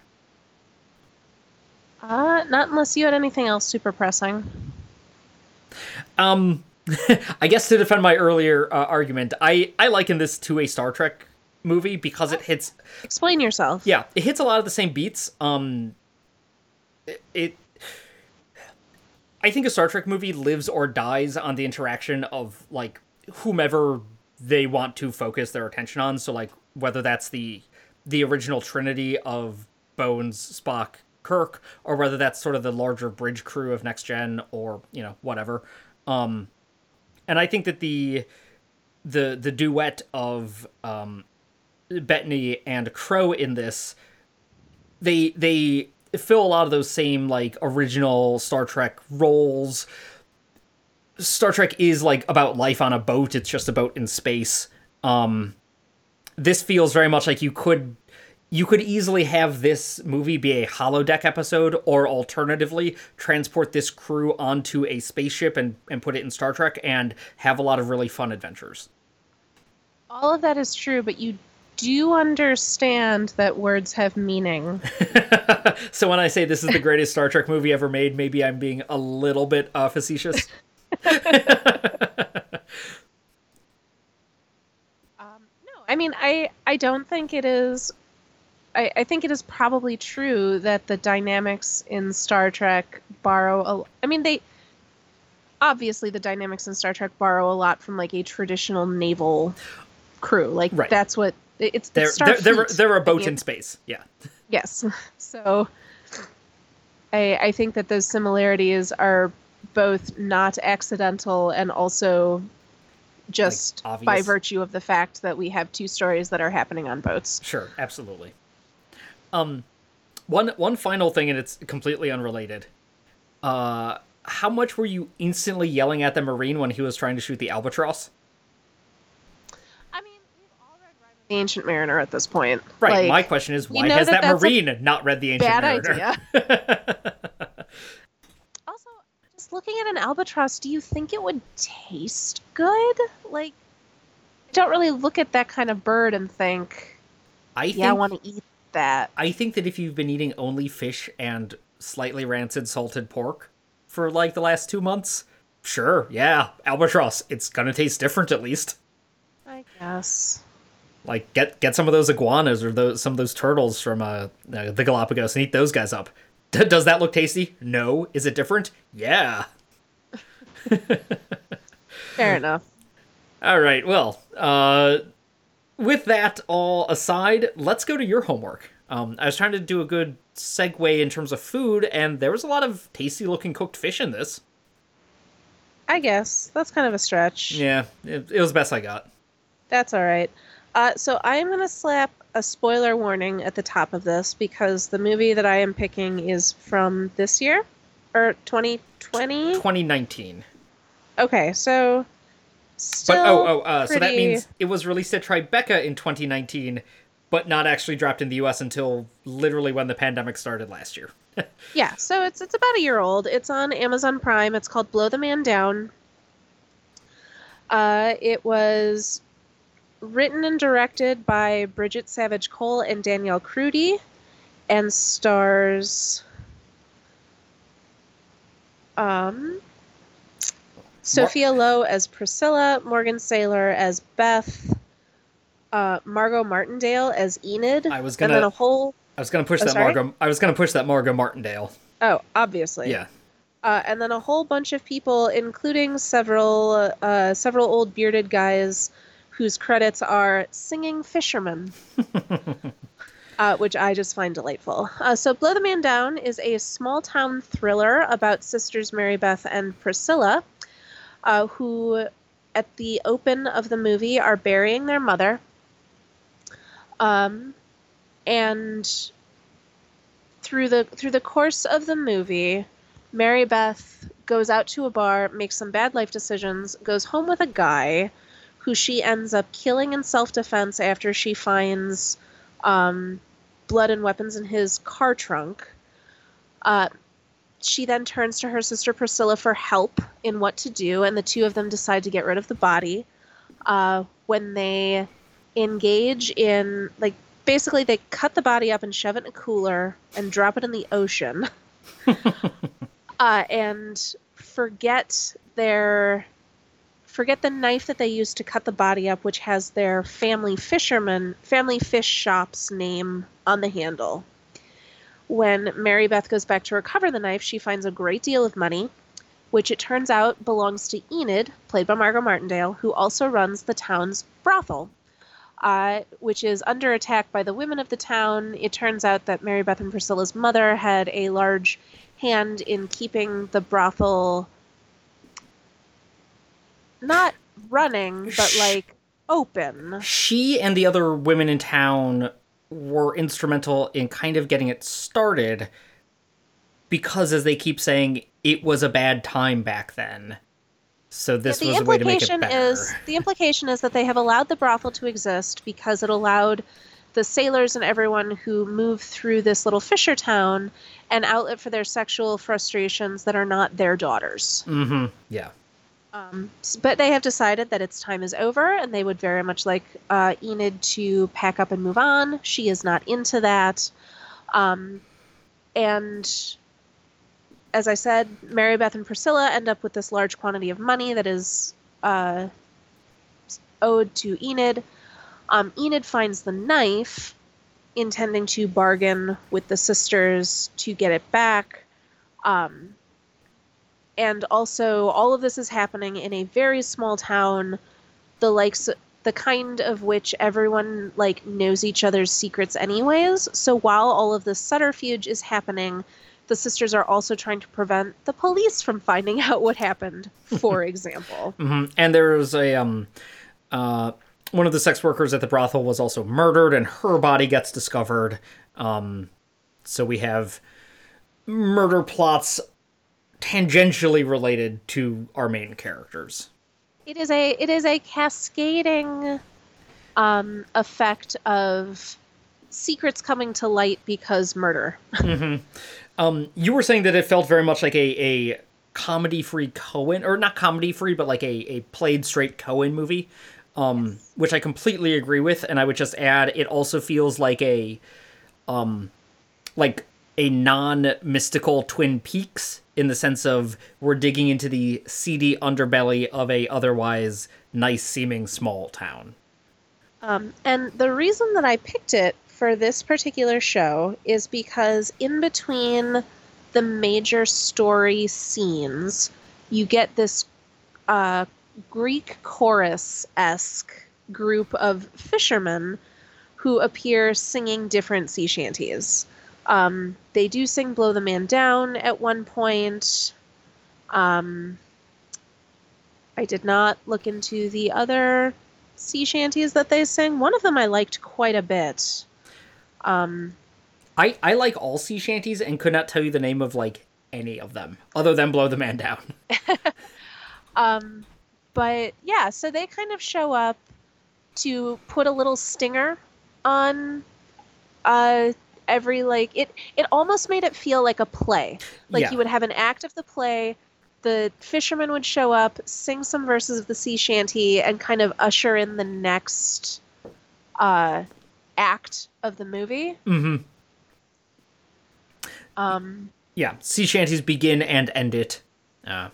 uh, not unless you had anything else super pressing. Um, *laughs* I guess to defend my earlier uh, argument, I I liken this to a Star Trek movie because it hits Explain yourself. yeah it hits a lot of the same beats. Um, it, it I think a Star Trek movie lives or dies on the interaction of like whomever they want to focus their attention on. So like whether that's the the original trinity of Bones, Spock, Kirk, or whether that's sort of the larger bridge crew of Next Gen, or you know whatever. Um, and I think that the the the duet of um, Bettany and Crowe in this, they they fill a lot of those same like original Star Trek roles. Star Trek is like about life on a boat. It's just a boat in space. Um, this feels very much like you could you could easily have this movie be a holodeck episode or alternatively transport this crew onto a spaceship and, and put it in star trek and have a lot of really fun adventures All of that is true, but you do understand that words have meaning. *laughs* so when i say this is the greatest star trek movie ever made maybe i'm being a little bit uh, facetious *laughs* Um, no, I mean, I I don't think it is. I, I think it is probably true that the dynamics in Star Trek borrow. A, I mean, they obviously the dynamics in Star Trek borrow a lot from like a traditional naval crew. Like Right. that's what it's. they're, it's they're, they're, they're a boat in space yeah Yes. *laughs* So I I think that those similarities are both not accidental and also just Like, by virtue of the fact that we have two stories that are happening on boats. Sure, absolutely. Um, one one final thing, and it's completely unrelated. Uh, how much were you instantly yelling at the marine when he was trying to shoot the albatross? I mean, we've all read the Ancient Mariner at this point. Right. Like, my question is, why has that that, marine not read the ancient bad Mariner? idea. *laughs* Also, just looking at an albatross, do you think it would taste good? Like, I don't really look at that kind of bird and think, I think yeah, I want to eat that. I think that if you've been eating only fish and slightly rancid salted pork for like the last two months, sure, yeah, albatross. It's gonna taste different at least. I guess. Like get get some of those iguanas or those some of those turtles from uh, uh the Galapagos and eat those guys up. *laughs* D- does that look tasty? No. Is it different? Yeah. *laughs* Fair enough. All right. Well, uh, with that all aside, let's go to your homework. Um, I was trying to do a good segue in terms of food, and there was a lot of tasty looking cooked fish in this. I guess that's kind of a stretch. Yeah, it, it was the best I got. That's all right. Uh, so I'm going to slap a spoiler warning at the top of this because the movie that I am picking is from this year or 2020. 2019. Okay, so But oh, oh, uh, so that means it was released at Tribeca in 2019, but not actually dropped in the US until literally when the pandemic started last year. *laughs* Yeah, so it's it's about a year old. It's on Amazon Prime. It's called Blow the Man Down. Uh, it was written and directed by Bridget Savage Cole and Danielle Krudy, and stars um, Sophia Lowe as Priscilla, Morgan Saylor as Beth, uh, Margot Martindale as Enid, I was and then gonna- a whole I was gonna push Oh, that sorry? Margot. I was gonna push that Margot Martindale. oh, obviously, Yeah. uh, and then a whole bunch of people, including several uh, several old bearded guys, whose credits are singing fishermen, *laughs* uh, which I just find delightful. Uh, so, Blow the Man Down is a small town thriller about sisters Mary Beth and Priscilla, uh, who at the open of the movie are burying their mother. Um, and through the through the course of the movie, Mary Beth goes out to a bar, makes some bad life decisions, goes home with a guy who she ends up killing in self defense after she finds um, blood and weapons in his car trunk. Uh, she then turns to her sister Priscilla for help in what to do, and the two of them decide to get rid of the body. Uh, when they engage in, like, basically they cut the body up and shove it in a cooler and drop it in the ocean. *laughs* uh, and forget their forget the knife that they used to cut the body up, which has their family fisherman, family fish shop's name on the handle. When Mary Beth goes back to recover the knife, she finds a great deal of money, which it turns out belongs to Enid, played by Margot Martindale, who also runs the town's brothel, uh, which is under attack by the women of the town. It turns out that Mary Beth and Priscilla's mother had a large hand in keeping the brothel not running, but like open. She and the other women in town were instrumental in kind of getting it started because, as they keep saying, it was a bad time back then. So this Yeah, the was a way to make it implication better. is the implication is that they have allowed the brothel to exist because it allowed the sailors and everyone who move through this little fisher town an outlet for their sexual frustrations that are not their daughters. Mm-hmm. Yeah. Um, but they have decided that its time is over, and they would very much like uh, Enid to pack up and move on. She is not into that. Um, and as I said, Mary Beth and Priscilla end up with this large quantity of money that is uh, owed to Enid. Um, Enid finds the knife, intending to bargain with the sisters to get it back. Um, and also all of this is happening in a very small town the likes the kind of which everyone like knows each other's secrets anyways. So while all of this subterfuge is happening the sisters are also trying to prevent the police from finding *laughs* out what happened for *laughs* example. Hmm And there's a um, uh, one of the sex workers at the brothel was also murdered, and her body gets discovered. Um, so we have murder plots tangentially related to our main characters. it is a it is a cascading um, effect of secrets coming to light because murder *laughs* Um, you were saying that it felt very much like a a comedy free Coen, or not comedy free, but like a a played straight Coen movie. Um, which I completely agree with, and I would just add, it also feels like a, um, like a non mystical Twin Peaks in the sense of we're digging into the seedy underbelly of a otherwise nice seeming small town. Um, and the reason that I picked it for this particular show is because in between the major story scenes, you get this uh, Greek chorus esque group of fishermen who appear singing different sea shanties. Um, they do sing Blow the Man Down at one point. Um, I did not look into the other sea shanties that they sing. One of them I liked quite a bit. Um, I I like all sea shanties and could not tell you the name of like any of them other than Blow the Man Down. *laughs* um, but yeah, so they kind of show up to put a little stinger on uh, every like it. It almost made it feel like a play. Like Yeah. you would have an act of the play. The fisherman would show up, sing some verses of the sea shanty, and kind of usher in the next uh, act of the movie. Mm-hmm. Um, Yeah, sea shanties begin and end it. Uh,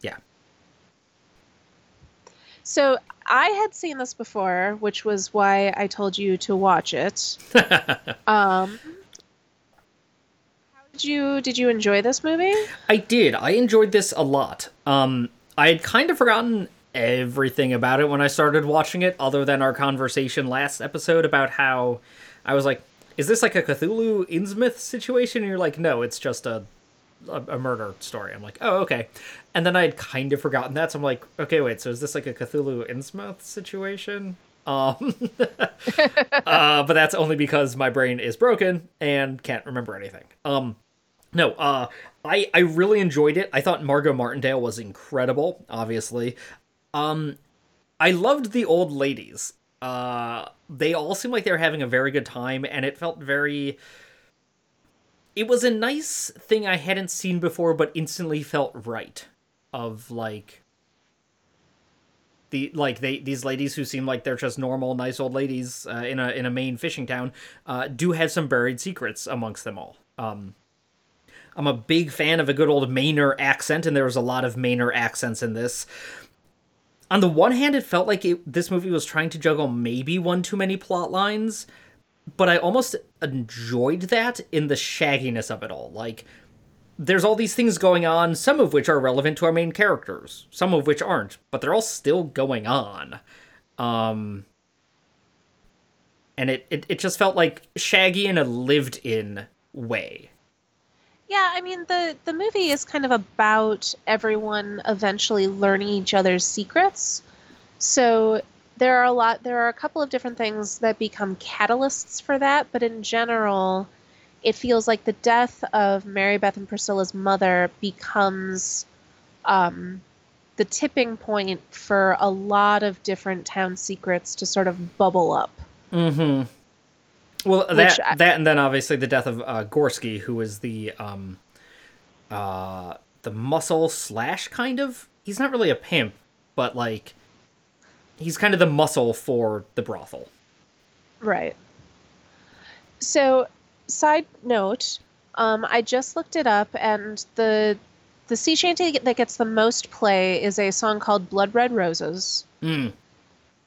yeah. So I had seen this before, which was why I told you to watch it. *laughs* um, how did you did you enjoy this movie? I did. I enjoyed this a lot. Um, I had kind of forgotten everything about it when I started watching it, other than our conversation last episode about how I was like, "Is this like a Cthulhu Innsmouth situation?" And you're like, "No, it's just a a, a murder story. I'm like, oh, okay. And then I had kind of forgotten that, so I'm like, okay, wait, so is this like a Cthulhu Innsmouth situation? Um, *laughs* uh, but that's only because my brain is broken and can't remember anything. Um, no, uh, I I really enjoyed it. I thought Margot Martindale was incredible. Obviously, um, I loved the old ladies. Uh, they all seemed like they were having a very good time, and it felt very. It was a nice thing I hadn't seen before, but instantly felt right. Of like the like they these ladies who seem like they're just normal nice old ladies uh, in a in a Maine fishing town uh, do have some buried secrets amongst them all. Um, I'm a big fan of a good old Mainer accent, and there was a lot of Mainer accents in this. On the one hand, it felt like it, this movie was trying to juggle maybe one too many plot lines, but I almost enjoyed that in the shagginess of it all. Like, there's all these things going on, some of which are relevant to our main characters, some of which aren't, but they're all still going on. Um, and it, it, it just felt like Shaggy in a lived in way. Yeah, I mean the the movie is kind of about everyone eventually learning each other's secrets. So there are a lot there are a couple of different things that become catalysts for that, but in general, it feels like the death of Mary Beth and Priscilla's mother becomes um, the tipping point for a lot of different town secrets to sort of bubble up. Mm-hmm. Well, that I, that and then obviously the death of uh, Gorsky, who is the um, uh, the muscle slash kind of. He's not really a pimp, but like he's kind of the muscle for the brothel. Right. So side note, um, I just looked it up, and the the sea shanty that gets the most play is a song called "Blood Red Roses," mm.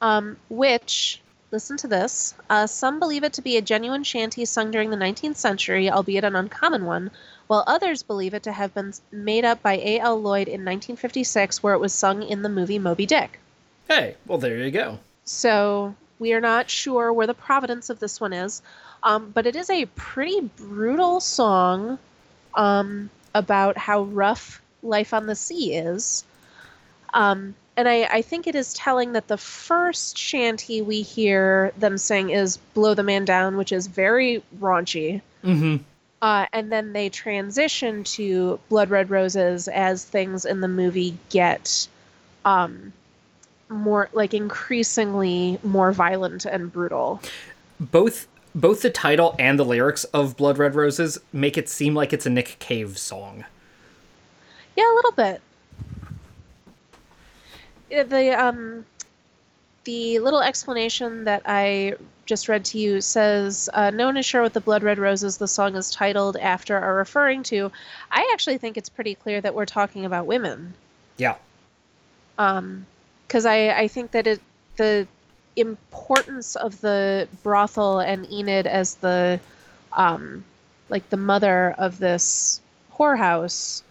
um, which listen to this. Uh, some believe it to be a genuine shanty sung during the 19th century, albeit an uncommon one, while others believe it to have been made up by A. L. Lloyd in 1956, where it was sung in the movie Moby Dick. Hey, well there you go. So we are not sure where the providence of this one is. Um, but it is a pretty brutal song um, about how rough life on the sea is. Um, and I, I, think it is telling that the first shanty we hear them sing is Blow the Man Down, which is very raunchy. Mm-hmm. Uh, and then they transition to Blood Red Roses as things in the movie get um, more, like, increasingly more violent and brutal. Both both the title and the lyrics of Blood Red Roses make it seem like it's a Nick Cave song. Yeah, a little bit. The um the little explanation that I just read to you says uh, no one is sure what the blood red roses the song is titled after are referring to i actually think it's pretty clear that we're talking about women yeah um because i i think that it the importance of the brothel and Enid as the um like the mother of this whorehouse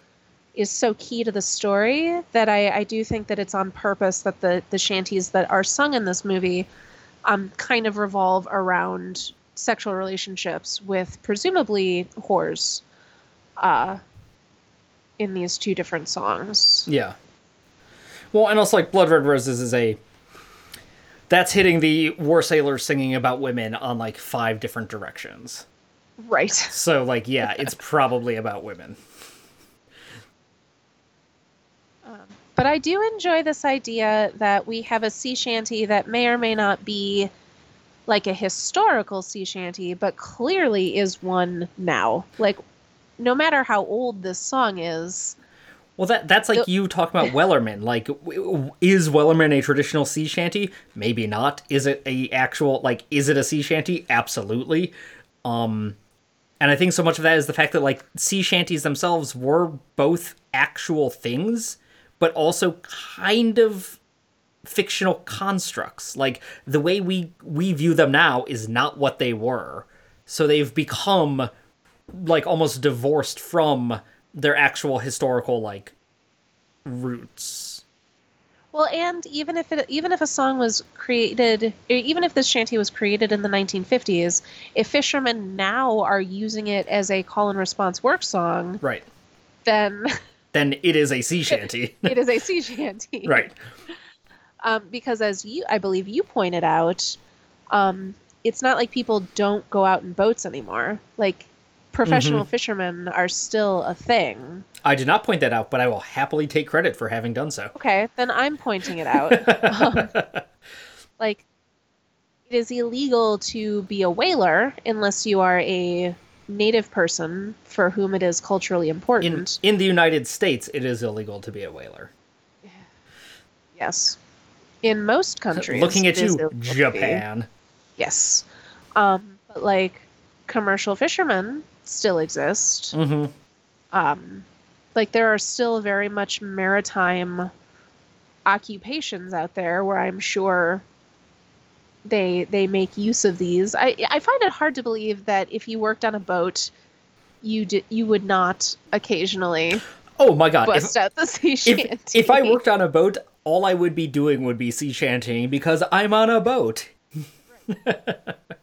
is so key to the story that I, I do think that it's on purpose that the, the shanties that are sung in this movie um, kind of revolve around sexual relationships with presumably whores uh, in these two different songs. Yeah. Well, and also like Blood Red Roses is a that's hitting the war sailors singing about women on like five different directions. Right. So like yeah, it's *laughs* probably about women. Um, but I do enjoy this idea that we have a sea shanty that may or may not be like a historical sea shanty, but clearly is one now. Like no matter how old this song is, well, that that's like the, you talking about Wellerman. Like, is Wellerman a traditional sea shanty? Maybe not. Is it a actual like? Is it a sea shanty? Absolutely. Um, and I think so much of that is the fact that like sea shanties themselves were both actual things, but also kind of fictional constructs. Like the way we we view them now is not what they were. So they've become like almost divorced from their actual historical like roots. Well, and even if it even if a song was created, even if this shanty was created in the 1950s, if fishermen now are using it as a call and response work song, right, then *laughs* then it is a sea shanty. *laughs* it is a sea shanty. *laughs* right. Um, because as you, I believe you pointed out, um, it's not like people don't go out in boats anymore. Like professional Mm-hmm. fishermen are still a thing. I did not point that out, but I will happily take credit for having done so. Okay, then I'm pointing it out. um, *laughs* *laughs* like it is illegal to be a whaler unless you are a native person for whom it is culturally important. in the United States, it is illegal to be a whaler. yes. In most countries. Looking at you, illegal to be. Japan. Yes. Um, but like commercial fishermen still exist. hmm Um, like there are still very much maritime occupations out there where I'm sure they they make use of these. I I find it hard to believe that if you worked on a boat, you d- you would not occasionally Oh my god! If, bust out the *laughs* sea if, shanty. if I worked on a boat, all I would be doing would be sea shantying because I'm on a boat. *laughs*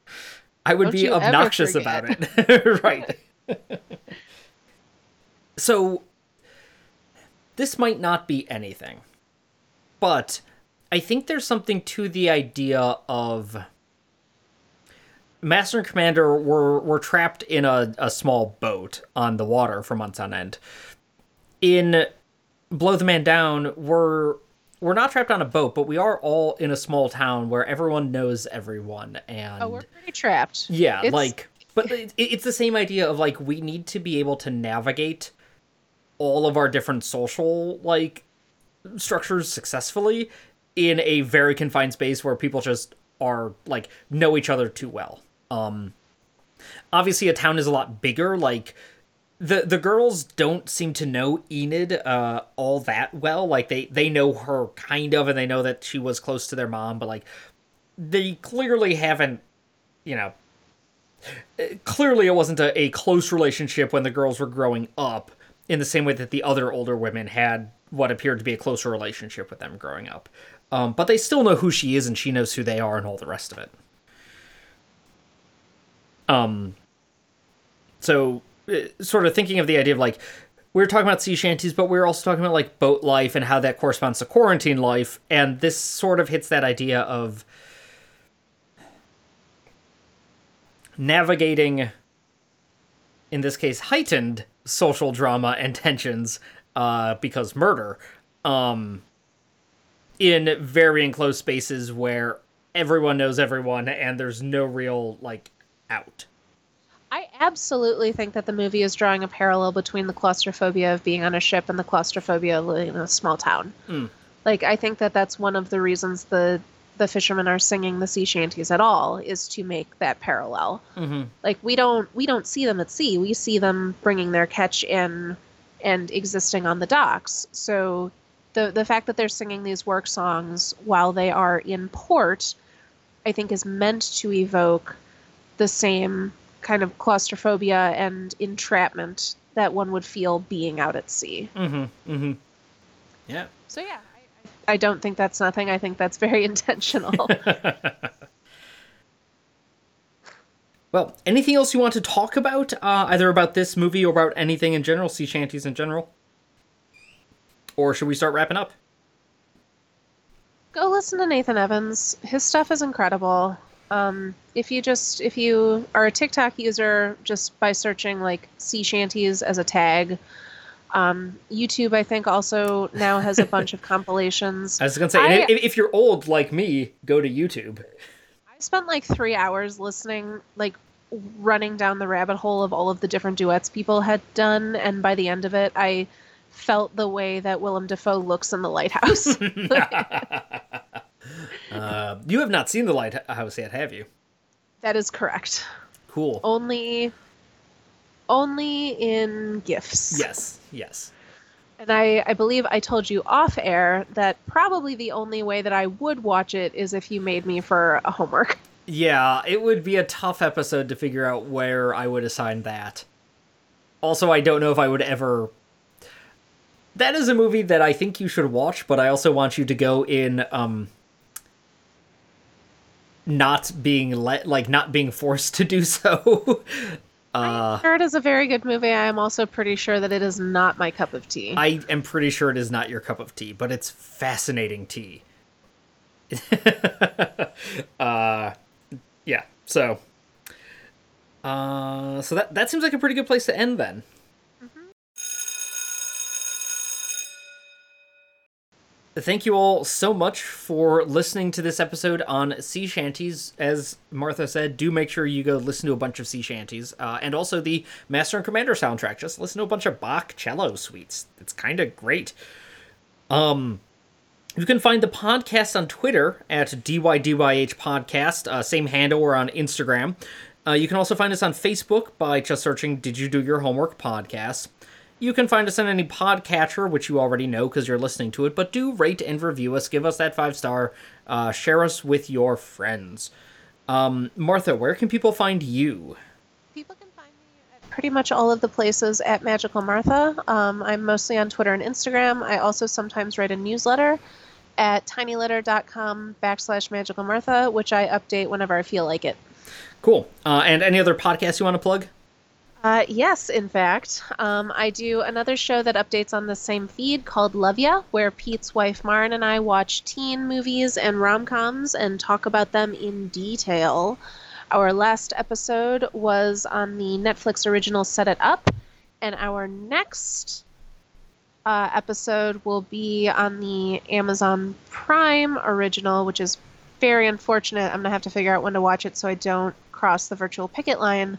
I would Don't be obnoxious about it. *laughs* right. *laughs* so, this might not be anything, but I think there's something to the idea of Master and Commander were were trapped in a, a small boat on the water for months on end. In Blow the Man Down, we're we're not trapped on a boat, but we are all in a small town where everyone knows everyone, and oh, we're pretty trapped. yeah, It's- like, but it, it's the same idea of like we need to be able to navigate all of our different social like structures successfully in a very confined space where people just are like know each other too well. Um, obviously, a town is a lot bigger. Like the the girls don't seem to know Enid uh all that well. Like they they know her kind of, and they know that she was close to their mom, but like they clearly haven't, you know. Clearly, it wasn't a, a close relationship when the girls were growing up, in the same way that the other older women had what appeared to be a closer relationship with them growing up. Um, but they still know who she is, and she knows who they are, and all the rest of it. Um, so sort of thinking of the idea of like we are talking about sea shanties, but we are also talking about like boat life and how that corresponds to quarantine life, and this sort of hits that idea of navigating, in this case, heightened social drama and tensions uh, because murder, um, in very enclosed spaces where everyone knows everyone and there's no real like out. I absolutely think that the movie is drawing a parallel between the claustrophobia of being on a ship and the claustrophobia of living in a small town. Hmm. Like, I think that that's one of the reasons the the fishermen are singing the sea shanties at all is to make that parallel. Mm-hmm. Like, we don't we don't see them at sea. We see them bringing their catch in and existing on the docks. So, the the fact that they're singing these work songs while they are in port, I think, is meant to evoke the same kind of claustrophobia and entrapment that one would feel being out at sea. Mm-hmm. Mm-hmm. Yeah. So yeah, I, I don't think that's nothing. I think that's very *laughs* intentional. *laughs* Well, anything else you want to talk about, uh, either about this movie or about anything in general, sea shanties in general? Or should we start wrapping up? Go listen to Nathan Evans. His stuff is incredible. Um, if you just if you are a TikTok user, just by searching like sea shanties as a tag. Um, YouTube, I think, also now has a bunch of *laughs* compilations. I was gonna say, I- if, if you're old like me, go to YouTube. I spent like three hours listening, like running down the rabbit hole of all of the different duets people had done, and by the end of it, I felt the way that Willem Dafoe looks in The Lighthouse. *laughs* *laughs* Uh, you have not seen the lighthouse yet, have you? that is correct. Cool. Only, only in gifts. Yes. Yes. And I, I believe I told you off air that probably the only way that I would watch it is if you made me for a homework. Yeah, it would be a tough episode to figure out where I would assign that. Also, I don't know if I would ever. That is a movie that I think you should watch, but I also want you to go in um not being let like not being forced to do so. *laughs* Uh, sure it is a very good movie. I am also pretty sure that it is not my cup of tea. I am pretty sure it is not your cup of tea, but it's fascinating tea. *laughs* uh, yeah. So, uh, so that that seems like a pretty good place to end then. Thank you all so much for listening to this episode on sea shanties. As Martha said, do make sure you go listen to a bunch of sea shanties, uh, and also the Master and Commander soundtrack. Just listen to a bunch of Bach cello suites. It's kind of great. Um, you can find the podcast on Twitter at DYDYH Podcast, uh, same handle, or on Instagram. Uh, you can also find us on Facebook by just searching Did You Do Your Homework Podcast. You can find us on any podcatcher, which you already know because you're listening to it, but do rate and review us, give us that five star, uh, share us with your friends. Um, Martha, where can people find you? People can find me at pretty much all of the places at Magical Martha. Um, I'm mostly on Twitter and Instagram. I also sometimes write a newsletter at tinyletter.com backslash magical Martha, which I update whenever I feel like it. Cool. Uh, and any other podcasts you want to plug? Uh, yes, in fact. Um, I do another show that updates on the same feed called Love Ya, where Pete's wife Maren and I watch teen movies and rom coms and talk about them in detail. Our last episode was on the Netflix original Set It Up, and our next uh, episode will be on the Amazon Prime original, which is very unfortunate. I'm going to have to figure out when to watch it so I don't cross the virtual picket line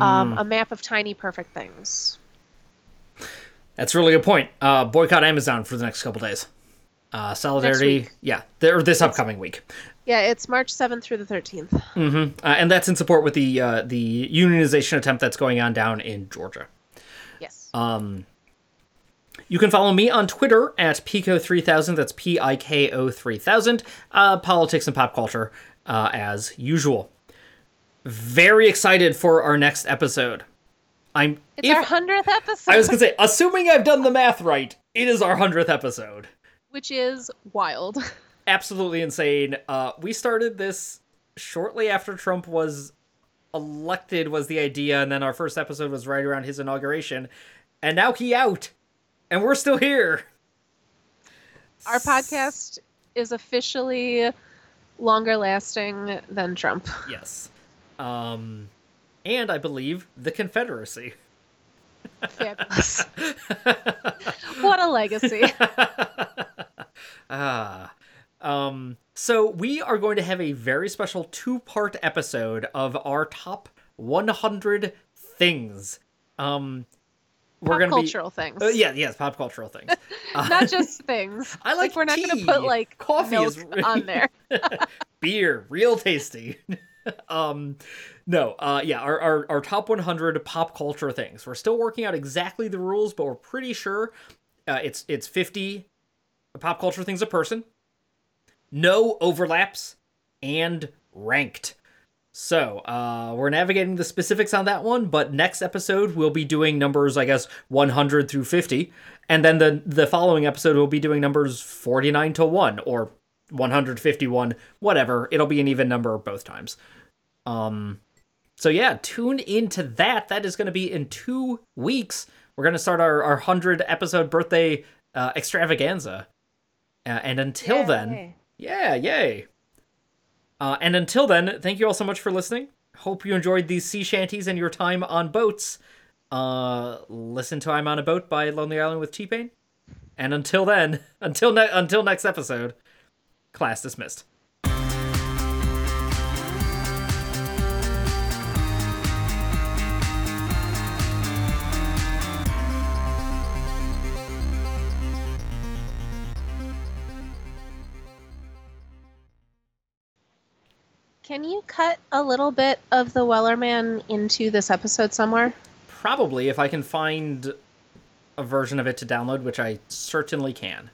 um, a map of tiny perfect things. That's really a point. Uh, boycott Amazon for the next couple days. Uh, solidarity, yeah, there, or this upcoming week. Yeah, it's March 7th through the 13th. Uh, and that's in support with the uh, the unionization attempt that's going on down in Georgia. Yes. Um, you can follow me on Twitter at Piko3000. That's P I K O 3000. Uh, politics and pop culture, uh, as usual. Very excited for our next episode. I'm. it's if- our 100th episode, I was gonna say, assuming I've done the math right, it is our hundredth episode. which is wild. *laughs* Absolutely insane. Uh, we started this shortly after Trump was elected, was the idea, and then our first episode was right around his inauguration, and now he out, and we're still here. Our podcast is officially longer lasting than Trump. Yes. Um, and I believe the Confederacy. Fabulous. *laughs* what a legacy. *laughs* Ah. Um, so we are going to have a very special two-part episode of our top 100 things. Um, we're Pop cultural things. uh, yeah, yes, pop cultural things. Uh, *laughs* Not just things. I like we're not tea. gonna put like Coffee is- on there. beer, real tasty. *laughs* um, no, uh, yeah, our, our our top 100 pop culture things. We're still working out exactly the rules, but we're pretty sure uh, it's it's 50 pop culture things a person, no overlaps, and ranked. So, uh, we're navigating the specifics on that one, but next episode we'll be doing numbers, I guess, 100 through 50, and then the the following episode we'll be doing numbers 49 to 1 or 151, whatever. It'll be an even number both times. Um, so yeah, tune into that. That is going to be in two weeks. We're going to start our our hundred episode birthday uh, extravaganza, uh, and until then, yeah, yay. Uh, and until then, thank you all so much for listening. Hope you enjoyed these sea shanties and your time on boats. Uh, listen to "I'm on a Boat" by Lonely Island with T Pain. And until then, *laughs* until ne- until next episode, class dismissed. Can you cut a little bit of the Wellerman into this episode somewhere? Probably if I can find a version of it to download, which I certainly can.